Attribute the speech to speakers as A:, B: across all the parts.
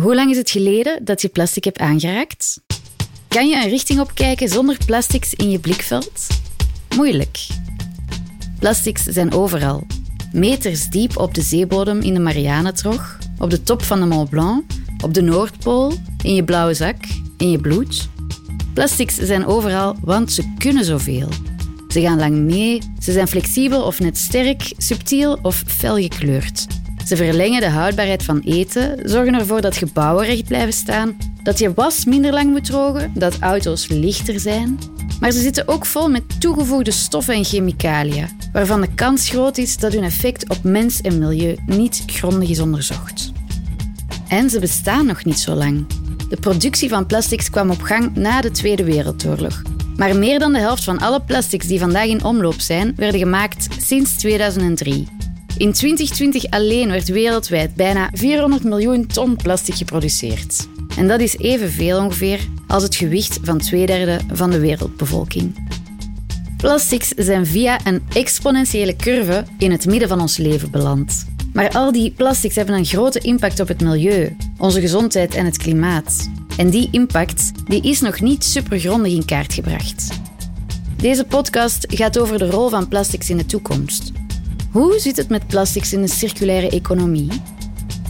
A: Hoe lang is het geleden dat je plastic hebt aangeraakt? Kan je een richting opkijken zonder plastics in je blikveld? Moeilijk. Plastics zijn overal. Meters diep op de zeebodem in de Marianentrog, op de top van de Mont Blanc, op de Noordpool, in je blauwe zak, in je bloed. Plastics zijn overal, want ze kunnen zoveel. Ze gaan lang mee, ze zijn flexibel of net sterk, subtiel of fel gekleurd. Ze verlengen de houdbaarheid van eten, zorgen ervoor dat gebouwen recht blijven staan, dat je was minder lang moet drogen, dat auto's lichter zijn. Maar ze zitten ook vol met toegevoegde stoffen en chemicaliën, waarvan de kans groot is dat hun effect op mens en milieu niet grondig is onderzocht. En ze bestaan nog niet zo lang. De productie van plastics kwam op gang na de Tweede Wereldoorlog. Maar meer dan de helft van alle plastics die vandaag in omloop zijn, werden gemaakt sinds 2003. In 2020 alleen werd wereldwijd bijna 400 miljoen ton plastic geproduceerd. En dat is evenveel ongeveer als het gewicht van twee derde van de wereldbevolking. Plastics zijn via een exponentiële curve in het midden van ons leven beland. Maar al die plastics hebben een grote impact op het milieu, onze gezondheid en het klimaat. En die impact die is nog niet supergrondig in kaart gebracht. Deze podcast gaat over de rol van plastics in de toekomst. Hoe zit het met plastics in de circulaire economie?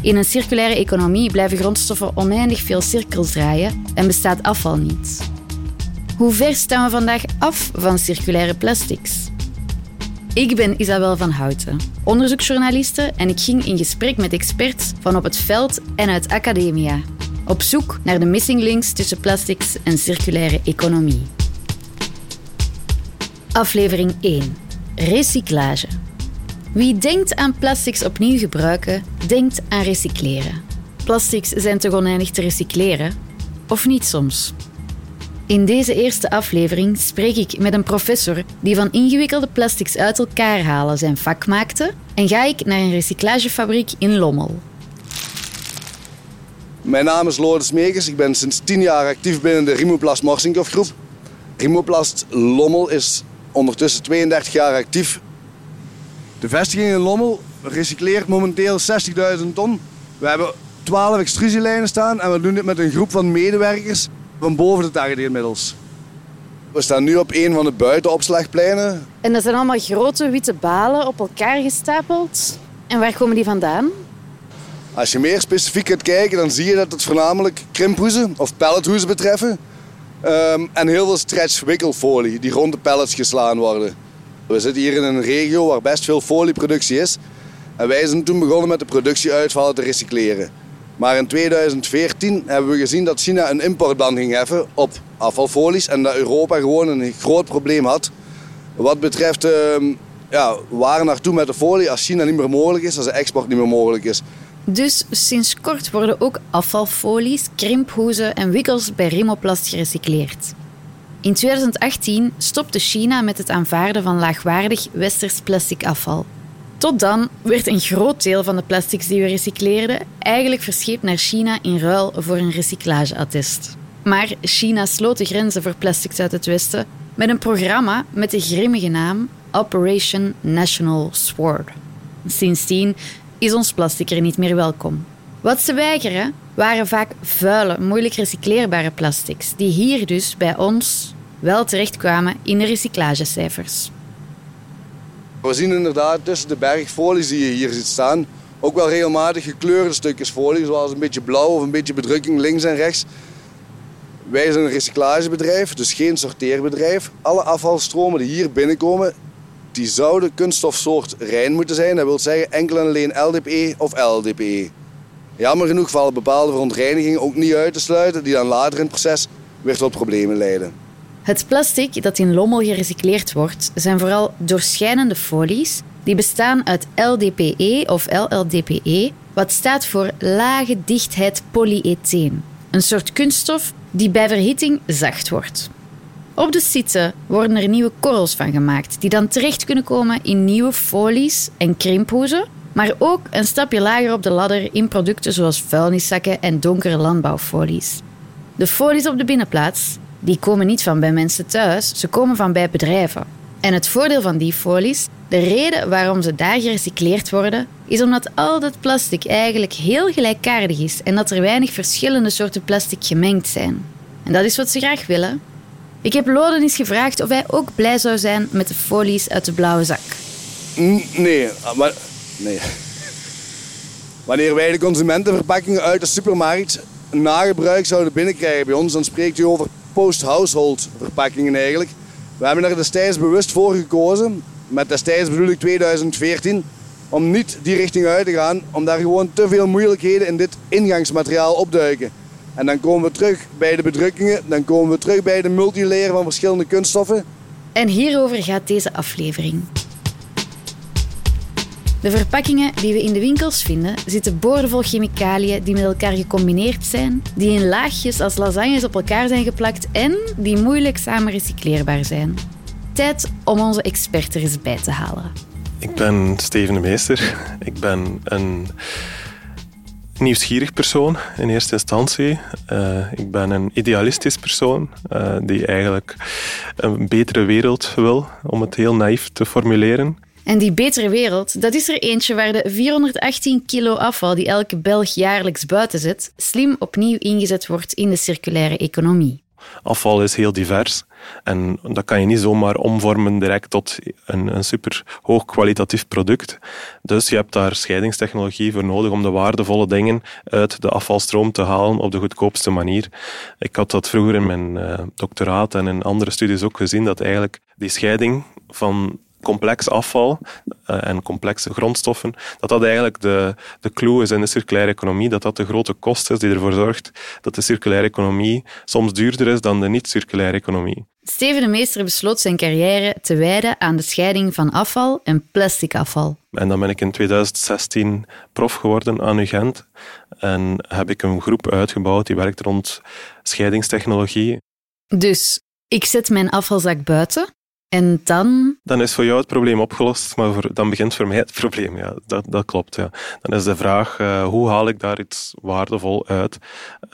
A: In een circulaire economie blijven grondstoffen oneindig veel cirkels draaien en bestaat afval niet. Hoe ver staan we vandaag af van circulaire plastics? Ik ben Isabel van Houten, onderzoeksjournaliste en ik ging in gesprek met experts van op het veld en uit academia, op zoek naar de missing links tussen plastics en circulaire economie. Aflevering 1. Recyclage. Wie denkt aan plastics opnieuw gebruiken, denkt aan recycleren. Plastics zijn toch oneindig te recycleren? Of niet soms? In deze eerste aflevering spreek ik met een professor die van ingewikkelde plastics uit elkaar halen zijn vak maakte en ga ik naar een recyclagefabriek in Lommel.
B: Mijn naam is Lourdes Meekers. Ik ben sinds tien jaar actief binnen de Rimoplast Marsinkhoff groep. Rimoplast Lommel is ondertussen 32 jaar actief. De vestiging in Lommel recycleert momenteel 60.000 ton. We hebben 12 extrusielijnen staan en we doen dit met een groep van medewerkers van boven de 80 inmiddels. We staan nu op een van de buitenopslagpleinen.
A: En dat zijn allemaal grote witte balen op elkaar gestapeld. En waar komen die vandaan?
B: Als je meer specifiek gaat kijken, dan zie je dat het voornamelijk krimphoezen of pallethoezen betreffen. Um, en heel veel stretch wikkelfolie die rond de pallets geslaan worden. We zitten hier in een regio waar best veel folieproductie is. En wij zijn toen begonnen met de productieuitvallen te recycleren. Maar in 2014 hebben we gezien dat China een importban ging heffen op afvalfolies. En dat Europa gewoon een groot probleem had. Wat betreft uh, ja, waar naartoe met de folie als China niet meer mogelijk is, als de export niet meer mogelijk is.
A: Dus sinds kort worden ook afvalfolies, krimphoezen en wikkels bij Rimoplast gerecycleerd. In 2018 stopte China met het aanvaarden van laagwaardig westers plastic afval. Tot dan werd een groot deel van de plastics die we recycleerden eigenlijk verscheept naar China in ruil voor een recyclageattest. Maar China sloot de grenzen voor plastics uit het Westen met een programma met de grimmige naam Operation National Sword. Sindsdien is ons plastic er niet meer welkom. Wat ze weigeren waren vaak vuile, moeilijk recycleerbare plastics, die hier dus bij ons wel terechtkwamen in de recyclagecijfers.
B: We zien inderdaad tussen de bergfolies die je hier ziet staan ook wel regelmatig gekleurde stukjes folie, zoals een beetje blauw of een beetje bedrukking links en rechts. Wij zijn een recyclagebedrijf, dus geen sorteerbedrijf. Alle afvalstromen die hier binnenkomen, die zouden kunststofsoort rein moeten zijn. Dat wil zeggen enkel en alleen LDPE of LDPE. Jammer genoeg vallen bepaalde verontreinigingen ook niet uit te sluiten, die dan later in het proces weer tot problemen leiden.
A: Het plastic dat in Lommel gerecycleerd wordt, zijn vooral doorschijnende folies die bestaan uit LDPE of LLDPE, wat staat voor lage dichtheid polyetheen, een soort kunststof die bij verhitting zacht wordt. Op de site worden er nieuwe korrels van gemaakt, die dan terecht kunnen komen in nieuwe folies en krimphoezen, maar ook een stapje lager op de ladder in producten zoals vuilniszakken en donkere landbouwfolies. De folies op de binnenplaats die komen niet van bij mensen thuis, ze komen van bij bedrijven. En het voordeel van die folies, de reden waarom ze daar gerecycleerd worden, is omdat al dat plastic eigenlijk heel gelijkaardig is en dat er weinig verschillende soorten plastic gemengd zijn. En dat is wat ze graag willen. Ik heb Loden eens gevraagd of hij ook blij zou zijn met de folies uit de blauwe zak.
B: Nee, maar... Nee. Wanneer wij de consumentenverpakkingen uit de supermarkt na gebruik zouden binnenkrijgen bij ons, dan spreekt u over post-household verpakkingen eigenlijk. We hebben er destijds bewust voor gekozen, met destijds bedoel ik 2014, om niet die richting uit te gaan, omdat er gewoon te veel moeilijkheden in dit ingangsmateriaal opduiken. En dan komen we terug bij de bedrukkingen, dan komen we terug bij de multilayer van verschillende kunststoffen.
A: En hierover gaat deze aflevering. De verpakkingen die we in de winkels vinden zitten boordevol chemicaliën die met elkaar gecombineerd zijn, die in laagjes als lasagnes op elkaar zijn geplakt en die moeilijk samen recycleerbaar zijn. Tijd om onze expert er eens bij te halen.
C: Ik ben Steven de Meester. Ik ben een nieuwsgierig persoon in eerste instantie. Uh, ik ben een idealistisch persoon uh, die eigenlijk een betere wereld wil, om het heel naïef te formuleren.
A: En die betere wereld, dat is er eentje waar de 418 kilo afval die elke Belg jaarlijks buiten zet, slim opnieuw ingezet wordt in de circulaire economie.
C: Afval is heel divers en dat kan je niet zomaar omvormen direct tot een, een super hoog kwalitatief product. Dus je hebt daar scheidingstechnologie voor nodig om de waardevolle dingen uit de afvalstroom te halen op de goedkoopste manier. Ik had dat vroeger in mijn uh, doctoraat en in andere studies ook gezien, dat eigenlijk die scheiding van complex afval uh, en complexe grondstoffen, dat dat eigenlijk de, de clue is in de circulaire economie, dat dat de grote kost is die ervoor zorgt dat de circulaire economie soms duurder is dan de niet-circulaire economie.
A: Steven de Meester besloot zijn carrière te wijden aan de scheiding van afval en plastic afval.
C: En dan ben ik in 2016 prof geworden aan UGent en heb ik een groep uitgebouwd die werkt rond scheidingstechnologie.
A: Dus ik zet mijn afvalzak buiten en dan?
C: Dan is voor jou het probleem opgelost, maar dan begint voor mij het probleem. Ja, dat, dat klopt. Ja. Dan is de vraag, uh, hoe haal ik daar iets waardevol uit?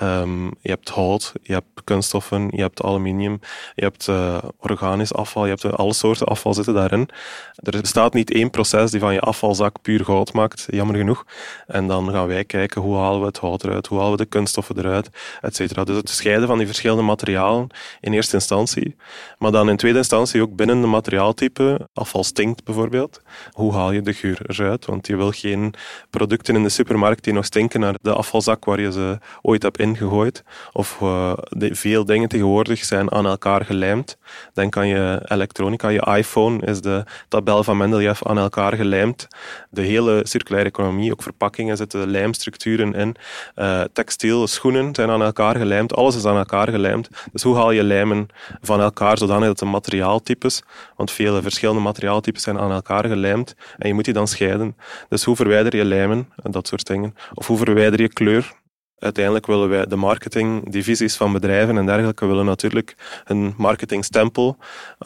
C: Um, je hebt hout, je hebt kunststoffen, je hebt aluminium, je hebt uh, organisch afval, je hebt alle soorten afval zitten daarin. Er bestaat niet één proces die van je afvalzak puur goud maakt, jammer genoeg. En dan gaan wij kijken, hoe halen we het hout eruit, hoe halen we de kunststoffen eruit, et. Dus het scheiden van die verschillende materialen in eerste instantie, maar dan in tweede instantie ook binnen de materiaaltype, afval stinkt bijvoorbeeld, hoe haal je de geur eruit? Want je wil geen producten in de supermarkt die nog stinken naar de afvalzak waar je ze ooit hebt ingegooid. Of uh, de, veel dingen tegenwoordig zijn aan elkaar gelijmd. Denk aan je elektronica, je iPhone is de tabel van Mendeleev aan elkaar gelijmd. De hele circulaire economie, ook verpakkingen zitten lijmstructuren in. Uh, textiel, schoenen zijn aan elkaar gelijmd. Alles is aan elkaar gelijmd. Dus hoe haal je lijmen van elkaar zodanig dat de materiaaltypes want vele verschillende materiaaltypes zijn aan elkaar gelijmd en je moet die dan scheiden. Dus hoe verwijder je lijmen en dat soort dingen? Of hoe verwijder je kleur? Uiteindelijk willen wij de marketingdivisies van bedrijven en dergelijke willen natuurlijk een marketingstempel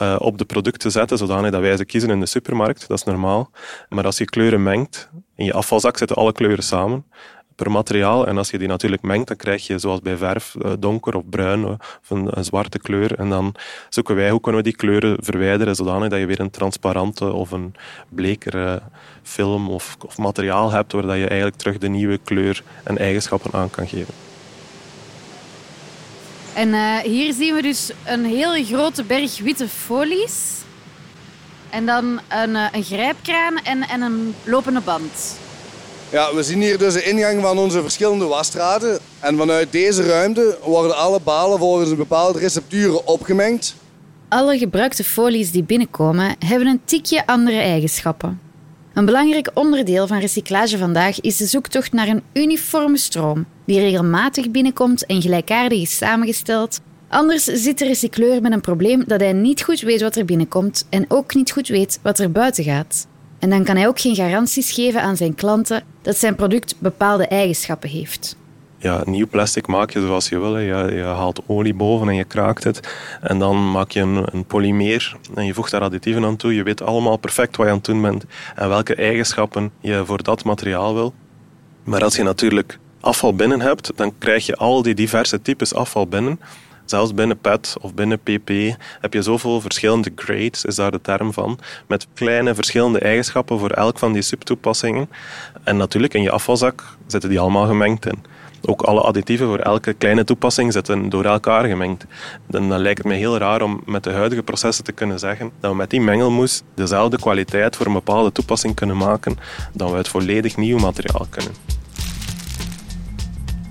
C: uh, op de producten zetten, zodanig dat wij ze kiezen in de supermarkt. Dat is normaal. Maar als je kleuren mengt, in je afvalzak zitten alle kleuren samen per materiaal. En als je die natuurlijk mengt, dan krijg je zoals bij verf eh, donker of bruin of een, zwarte kleur. En dan zoeken wij hoe kunnen we die kleuren verwijderen zodanig dat je weer een transparante of een blekere film of, of materiaal hebt waar je eigenlijk terug de nieuwe kleur en eigenschappen aan kan geven.
A: En uh, hier zien we dus een hele grote berg witte folies. En dan een, een grijpkraan en, en een lopende band.
B: Ja, we zien hier dus de ingang van onze verschillende wasstraten. En vanuit deze ruimte worden alle balen volgens een bepaalde recepturen opgemengd.
A: Alle gebruikte folies die binnenkomen hebben een tikje andere eigenschappen. Een belangrijk onderdeel van recyclage vandaag is de zoektocht naar een uniforme stroom die regelmatig binnenkomt en gelijkaardig is samengesteld. Anders zit de recycleur met een probleem dat hij niet goed weet wat er binnenkomt en ook niet goed weet wat er buiten gaat. En dan kan hij ook geen garanties geven aan zijn klanten dat zijn product bepaalde eigenschappen heeft.
C: Ja, nieuw plastic maak je zoals je wil. Je, je, haalt olie boven en je kraakt het. En dan maak je een, een, polymeer en je voegt daar additieven aan toe. Je weet allemaal perfect wat je aan het doen bent en welke eigenschappen je voor dat materiaal wil. Maar als je natuurlijk afval binnen hebt, dan krijg je al die diverse types afval binnen Zelfs binnen PET of binnen PP heb je zoveel verschillende grades, is daar de term van, met kleine verschillende eigenschappen voor elk van die subtoepassingen. En natuurlijk in je afvalzak zitten die allemaal gemengd in. Ook alle additieven voor elke kleine toepassing zitten door elkaar gemengd. dan lijkt het me heel raar om met de huidige processen te kunnen zeggen dat we met die mengelmoes dezelfde kwaliteit voor een bepaalde toepassing kunnen maken dan we uit volledig nieuw materiaal kunnen.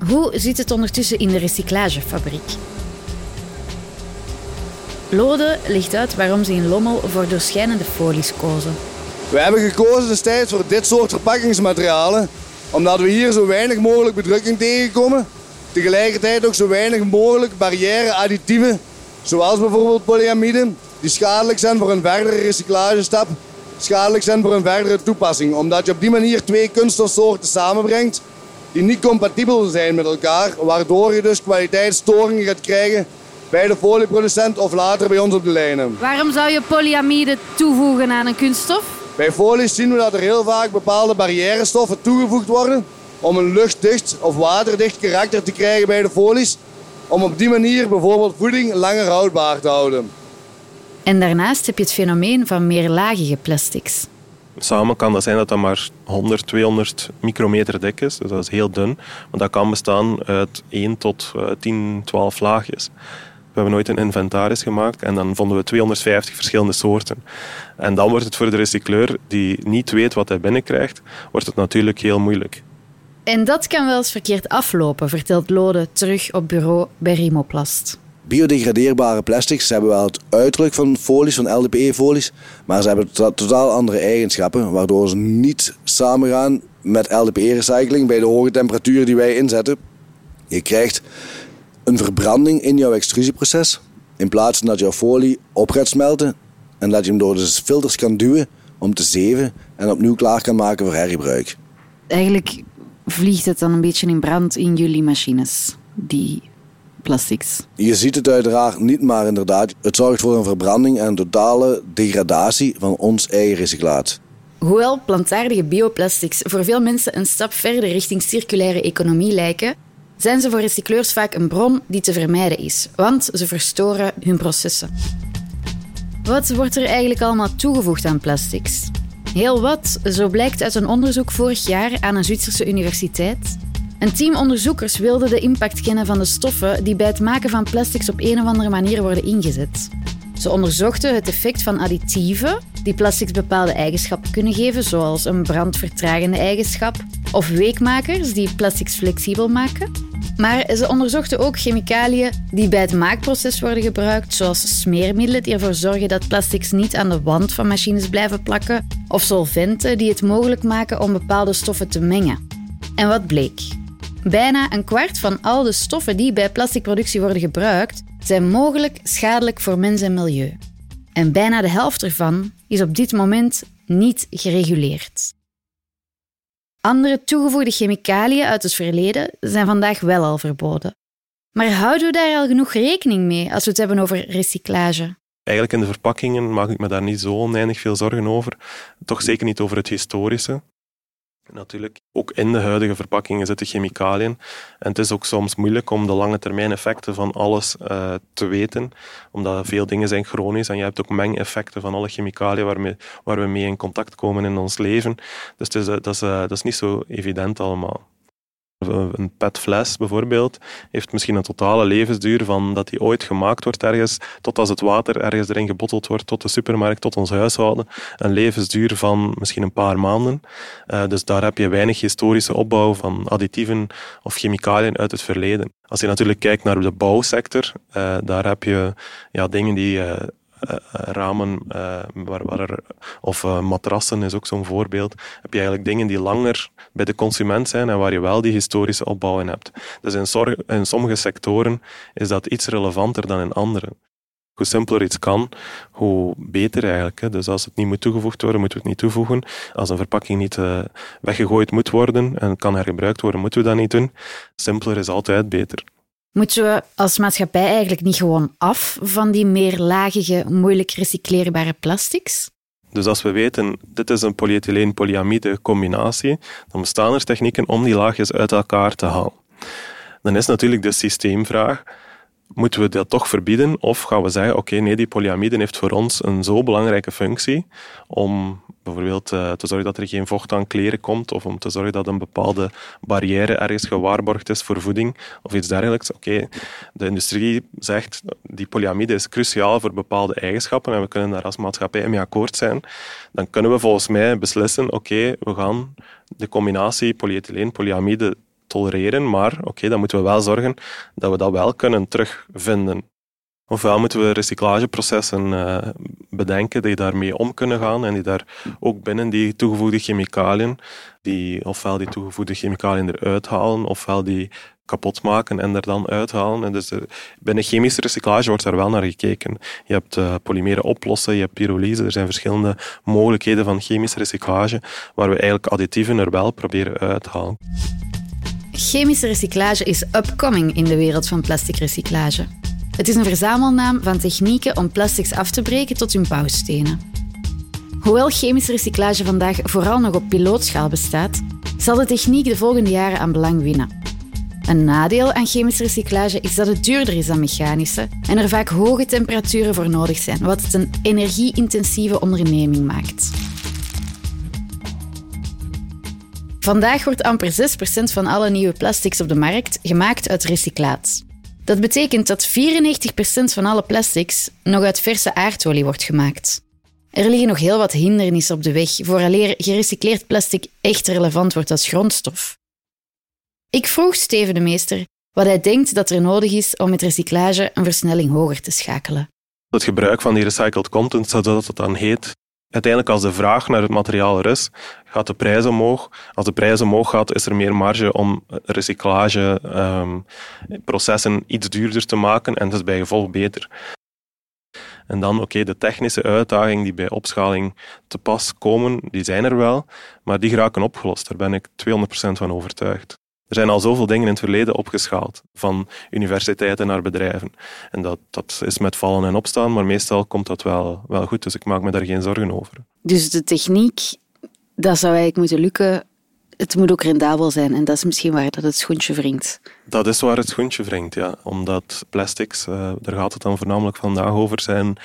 A: Hoe ziet het ondertussen in de recyclagefabriek? Lode legt uit waarom ze in Lommel voor doorschijnende folies kozen.
B: We hebben gekozen destijds voor dit soort verpakkingsmaterialen omdat we hier zo weinig mogelijk bedrukking tegenkomen. Tegelijkertijd ook zo weinig mogelijk barrière-additieven, zoals bijvoorbeeld polyamide, die schadelijk zijn voor een verdere recyclagestap, schadelijk zijn voor een verdere toepassing. Omdat je op die manier twee kunststofsoorten samenbrengt die niet compatibel zijn met elkaar, waardoor je dus kwaliteitsstoringen gaat krijgen bij de folieproducent of later bij ons op de lijnen.
A: Waarom zou je polyamide toevoegen aan een kunststof?
B: Bij folies zien we dat er heel vaak bepaalde barrièrestoffen toegevoegd worden om een luchtdicht of waterdicht karakter te krijgen bij de folies, om op die manier bijvoorbeeld voeding langer houdbaar te houden.
A: En daarnaast heb je het fenomeen van meerlagige plastics.
C: Samen kan dat zijn dat dat maar 100, 200 micrometer dik is, dus dat is heel dun, maar dat kan bestaan uit 1 tot 10, eh, 12 laagjes. We hebben nooit een inventaris gemaakt en dan vonden we 250 verschillende soorten. En dan wordt het voor de recycleur die niet weet wat hij binnenkrijgt, wordt het natuurlijk heel moeilijk.
A: En dat kan wel eens verkeerd aflopen, vertelt Lode terug op bureau bij Rimoplast.
B: Biodegradeerbare plastics hebben wel het uiterlijk van folies, van LDPE-folies, maar ze hebben totaal andere eigenschappen, waardoor ze niet samengaan met LDPE-recycling bij de hoge temperaturen die wij inzetten. Je krijgt een verbranding in jouw extrusieproces. In plaats van dat jouw folie op gaat smelten en dat je hem door de filters kan duwen om te zeven en opnieuw klaar kan maken voor hergebruik.
A: Eigenlijk vliegt het dan een beetje in brand in jullie machines, die plastics.
B: Je ziet het uiteraard niet, maar inderdaad, het zorgt voor een verbranding en een totale degradatie van ons eigen recyclaat.
A: Hoewel plantaardige bioplastics voor veel mensen een stap verder richting circulaire economie lijken, zijn ze voor recycleurs vaak een bron die te vermijden is, want ze verstoren hun processen. Wat wordt er eigenlijk allemaal toegevoegd aan plastics? Heel wat, zo blijkt uit een onderzoek vorig jaar aan een Zwitserse universiteit. Een team onderzoekers wilde de impact kennen van de stoffen die bij het maken van plastics op een of andere manier worden ingezet. Ze onderzochten het effect van additieven die plastics bepaalde eigenschappen kunnen geven, zoals een brandvertragende eigenschap, of weekmakers die plastics flexibel maken. Maar ze onderzochten ook chemicaliën die bij het maakproces worden gebruikt, zoals smeermiddelen die ervoor zorgen dat plastics niet aan de wand van machines blijven plakken, of solventen die het mogelijk maken om bepaalde stoffen te mengen. En wat bleek? Bijna een kwart van al de stoffen die bij plasticproductie worden gebruikt, zijn mogelijk schadelijk voor mens en milieu. En bijna de helft ervan is op dit moment niet gereguleerd. Andere toegevoegde chemicaliën uit het verleden zijn vandaag wel al verboden. Maar houden we daar al genoeg rekening mee als we het hebben over recyclage?
C: Eigenlijk in de verpakkingen maak ik me daar niet zo oneindig veel zorgen over. Toch zeker niet over het historische. Natuurlijk, ook in de huidige verpakkingen zitten chemicaliën. En het is ook soms moeilijk om de lange termijn effecten van alles uh, te weten, omdat veel dingen zijn chronisch en je hebt ook mengeffecten van alle chemicaliën waarmee, waar we mee in contact komen in ons leven. Dus het is, uh, dat, is, uh, dat is niet zo evident allemaal. Een petfles bijvoorbeeld heeft misschien een totale levensduur van dat die ooit gemaakt wordt ergens, tot als het water ergens erin gebotteld wordt, tot de supermarkt, tot ons huishouden. Een levensduur van misschien een paar maanden. Uh, dus daar heb je weinig historische opbouw van additieven of chemicaliën uit het verleden. Als je natuurlijk kijkt naar de bouwsector, uh, daar heb je ja, dingen die uh, uh, ramen uh, waar, waar er, of uh, matrassen is ook zo'n voorbeeld, heb je eigenlijk dingen die langer bij de consument zijn en waar je wel die historische opbouw in hebt. Dus in, in sommige sectoren is dat iets relevanter dan in andere. Hoe simpeler iets kan, hoe beter eigenlijk. Hè. Dus als het niet moet toegevoegd worden, moeten we het niet toevoegen. Als een verpakking niet weggegooid moet worden en kan hergebruikt worden, moeten we dat niet doen. Simpeler is altijd beter.
A: Moeten we als maatschappij eigenlijk niet gewoon af van die meerlagige, moeilijk recycleerbare plastics?
C: Dus als we weten, dit is een polyethyleen-polyamide combinatie, dan bestaan er technieken om die laagjes uit elkaar te halen. Dan is natuurlijk de systeemvraag, Moeten we dat toch verbieden? Of gaan we zeggen, oké, nee, die polyamide heeft voor ons een zo belangrijke functie om bijvoorbeeld uh, te zorgen dat er geen vocht aan kleren komt of om te zorgen dat een bepaalde barrière ergens gewaarborgd is voor voeding of iets dergelijks. Oké, de industrie zegt, die polyamide is cruciaal voor bepaalde eigenschappen en we kunnen daar als maatschappij mee akkoord zijn. Dan kunnen we volgens mij beslissen, oké, we gaan de combinatie polyethyleen, polyamide tolereren, maar oké, dan moeten we wel zorgen dat we dat wel kunnen terugvinden. Ofwel moeten we recyclageprocessen uh, bedenken die daarmee om kunnen gaan en die daar ook binnen die toegevoegde chemicaliën, die ofwel die toegevoegde chemicaliën eruit halen, ofwel die kapot maken en er dan uithalen. En dus uh, binnen chemische recyclage wordt daar wel naar gekeken. Je hebt uh, polymeren oplossen, je hebt pyrolyse, er zijn verschillende mogelijkheden van chemische recyclage waar we eigenlijk additieven er wel proberen uit te halen.
A: Chemische recyclage is upcoming in de wereld van plastic recyclage. Het is een verzamelnaam van technieken om plastics af te breken tot hun bouwstenen. Hoewel chemische recyclage vandaag vooral nog op pilootschaal bestaat, zal de techniek de volgende jaren aan belang winnen. Een nadeel aan chemische recyclage is dat het duurder is dan mechanische en er vaak hoge temperaturen voor nodig zijn, wat het een energie-intensieve onderneming maakt. Vandaag wordt amper 6% van alle nieuwe plastics op de markt gemaakt uit recyclaat. Dat betekent dat 94% van alle plastics nog uit verse aardolie wordt gemaakt. Er liggen nog heel wat hindernissen op de weg vooraleer gerecycleerd plastic echt relevant wordt als grondstof. Ik vroeg Steven de Meester wat hij denkt dat er nodig is om met recyclage een versnelling hoger te schakelen.
C: Het gebruik van die recycled content, zoals het dan heet, Uiteindelijk, als de vraag naar het materiaal er is, gaat de prijs omhoog. Als de prijs omhoog gaat, is er meer marge om recyclageprocessen um, iets duurder te maken en dus bij gevolg beter. En dan, oké, de technische uitdagingen die bij opschaling te pas komen, die zijn er wel, maar die geraken opgelost. Daar ben ik 200% van overtuigd. Er zijn al zoveel dingen in het verleden opgeschaald, van universiteiten naar bedrijven. En dat, dat is met vallen en opstaan, maar meestal komt dat wel, wel goed, dus ik maak me daar geen zorgen over.
A: Dus de techniek, dat zou eigenlijk moeten lukken. Het moet ook rendabel zijn en dat is misschien waar dat het schoentje wringt.
C: Dat is waar het schoentje wringt, ja. Omdat plastics, uh, daar gaat het dan voornamelijk vandaag over, zijn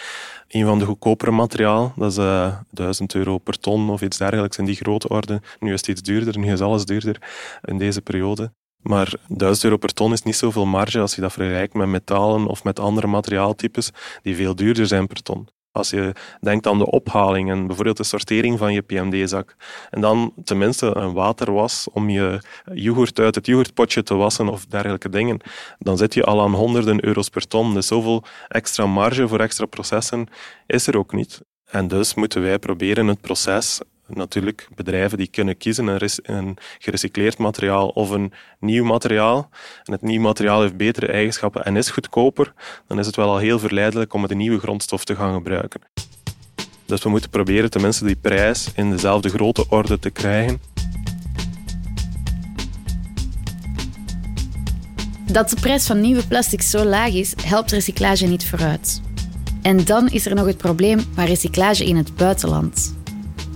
C: een van de goedkopere materiaal. Dat is uh, eh, 1000 euro per ton of iets dergelijks in die grote orde. Nu is het iets duurder, nu is alles duurder in deze periode. Maar 1000 euro per ton is niet zoveel marge als je dat vergelijkt met metalen of met andere materiaaltypes die veel duurder zijn per ton. Als je denkt aan de ophaling en bijvoorbeeld de sortering van je PMD-zak. En dan tenminste een waterwas om je yoghurt uit het yoghurtpotje te wassen of dergelijke dingen. Dan zit je al aan honderden euro's per ton. Dus zoveel extra marge voor extra processen is er ook niet. En dus moeten wij proberen het proces natuurlijk bedrijven die kunnen kiezen een, een, gerecycleerd materiaal of een nieuw materiaal. En het nieuw materiaal heeft betere eigenschappen en is goedkoper. Dan is het wel al heel verleidelijk om een nieuwe grondstof te gaan gebruiken. Dus we moeten proberen tenminste die prijs in dezelfde grote orde te krijgen.
A: Dat de prijs van nieuwe plastic zo laag is, helpt recyclage niet vooruit. En dan is er nog het probleem van recyclage in het buitenland.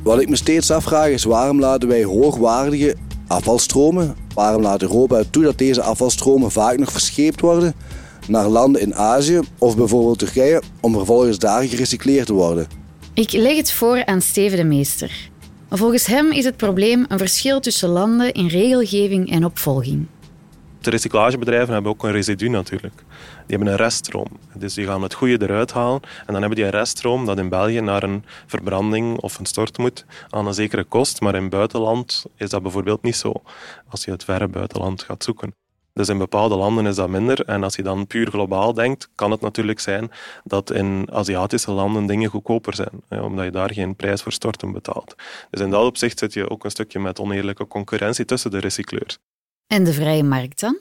B: Wat ik me steeds afvraag is waarom laten wij hoogwaardige afvalstromen, waarom laat Europa toe dat deze afvalstromen vaak nog verscheept worden naar landen in Azië of bijvoorbeeld Turkije om vervolgens daar gerecycleerd te worden?
A: Ik leg het voor aan Steven de Meester. Volgens hem is het probleem een verschil tussen landen in regelgeving en opvolging.
C: De recyclagebedrijven hebben ook een residu natuurlijk. Die hebben een reststroom. Dus die gaan het goede eruit halen en dan hebben die een reststroom dat in België naar een verbranding of een stort moet aan een zekere kost. Maar in het buitenland is dat bijvoorbeeld niet zo, als je het verre buitenland gaat zoeken. Dus in bepaalde landen is dat minder. En als je dan puur globaal denkt, kan het natuurlijk zijn dat in Aziatische landen dingen goedkoper zijn, omdat je daar geen prijs voor storten betaalt. Dus in dat opzicht zit je ook een stukje met oneerlijke concurrentie tussen de recycleurs.
A: En de vrije markt dan?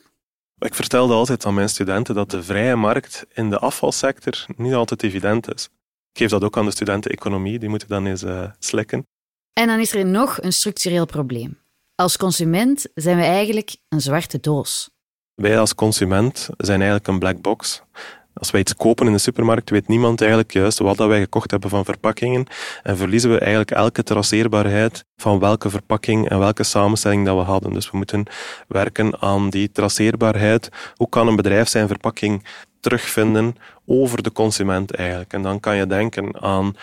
C: Ik vertelde altijd aan mijn studenten dat de vrije markt in de afvalsector niet altijd evident is. Ik geef dat ook aan de studenten economie, die moeten dan eens uh, slikken.
A: En dan is er nog een structureel probleem. Als consument zijn we eigenlijk een zwarte doos.
C: Wij als consument zijn eigenlijk een black box. Als wij iets kopen in de supermarkt, weet niemand eigenlijk juist wat dat wij gekocht hebben van verpakkingen en verliezen we eigenlijk elke traceerbaarheid van welke verpakking en welke samenstelling dat we hadden. Dus we moeten werken aan die traceerbaarheid. Hoe kan een bedrijf zijn verpakking terugvinden over de consument eigenlijk? En dan kan je denken aan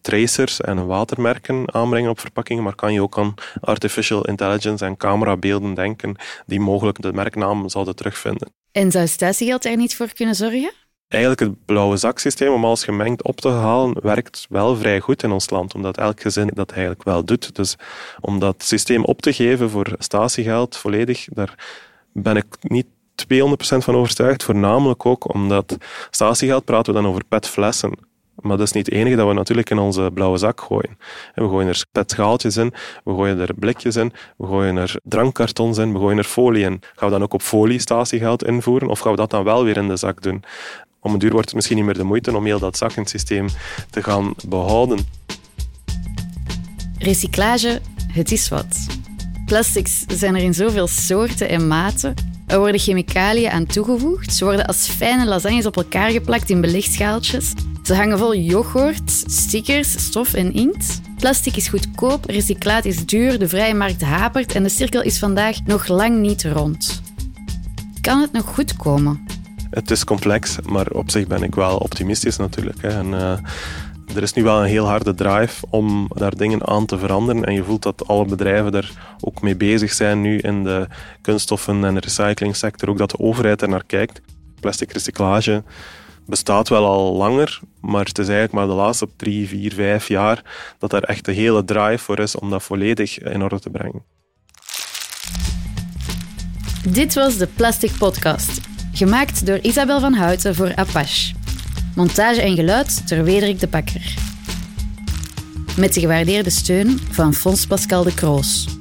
C: tracers en watermerken aanbrengen op verpakkingen, maar kan je ook aan artificial intelligence en camerabeelden denken die mogelijk de merknaam zouden terugvinden.
A: En zou statiegeld er niet voor kunnen zorgen?
C: Eigenlijk het blauwe zaksysteem om alles gemengd op te halen werkt wel vrij goed in ons land, omdat elk gezin dat eigenlijk wel doet. Dus om dat systeem op te geven voor statiegeld volledig, daar ben ik niet 200% van overtuigd. Voornamelijk ook omdat statiegeld praten we dan over petflessen. Maar dat is niet het enige dat we natuurlijk in onze blauwe zak gooien. We gooien er petschaaltjes in, we gooien er blikjes in, we gooien er drankkartons in, we gooien er folie in. Gaan we dan ook op folie statiegeld invoeren of gaan we dat dan wel weer in de zak doen? Om een duur wordt het misschien niet meer de moeite om heel dat zakkensysteem te gaan behouden.
A: Recyclage, het is wat. Plastics zijn er in zoveel soorten en maten. Er worden chemicaliën aan toegevoegd. Ze worden als fijne lasagnes op elkaar geplakt in belegschaaltjes. Ze hangen vol yoghurt, stickers, stof en inkt. Plastic is goedkoop, recyclaat is duur, de vrije markt hapert en de cirkel is vandaag nog lang niet rond. Kan het nog goed komen?
C: Het is complex, maar op zich ben ik wel optimistisch natuurlijk. Hè. En, uh, er is nu wel een heel harde drive om daar dingen aan te veranderen. En je voelt dat alle bedrijven er ook mee bezig zijn nu in de kunststoffen- en de recyclingsector. Ook dat de overheid er naar kijkt. Plastic recyclage bestaat wel al langer, maar het is eigenlijk maar de laatste drie, vier, vijf jaar dat er echt een hele drive voor is om dat volledig in orde te brengen.
A: Dit was de Plastic Podcast, gemaakt door Isabel van Houten voor Apache. Montage en geluid door Wederik de Bakker. Met de gewaardeerde steun van Fons Pascal de Kroos.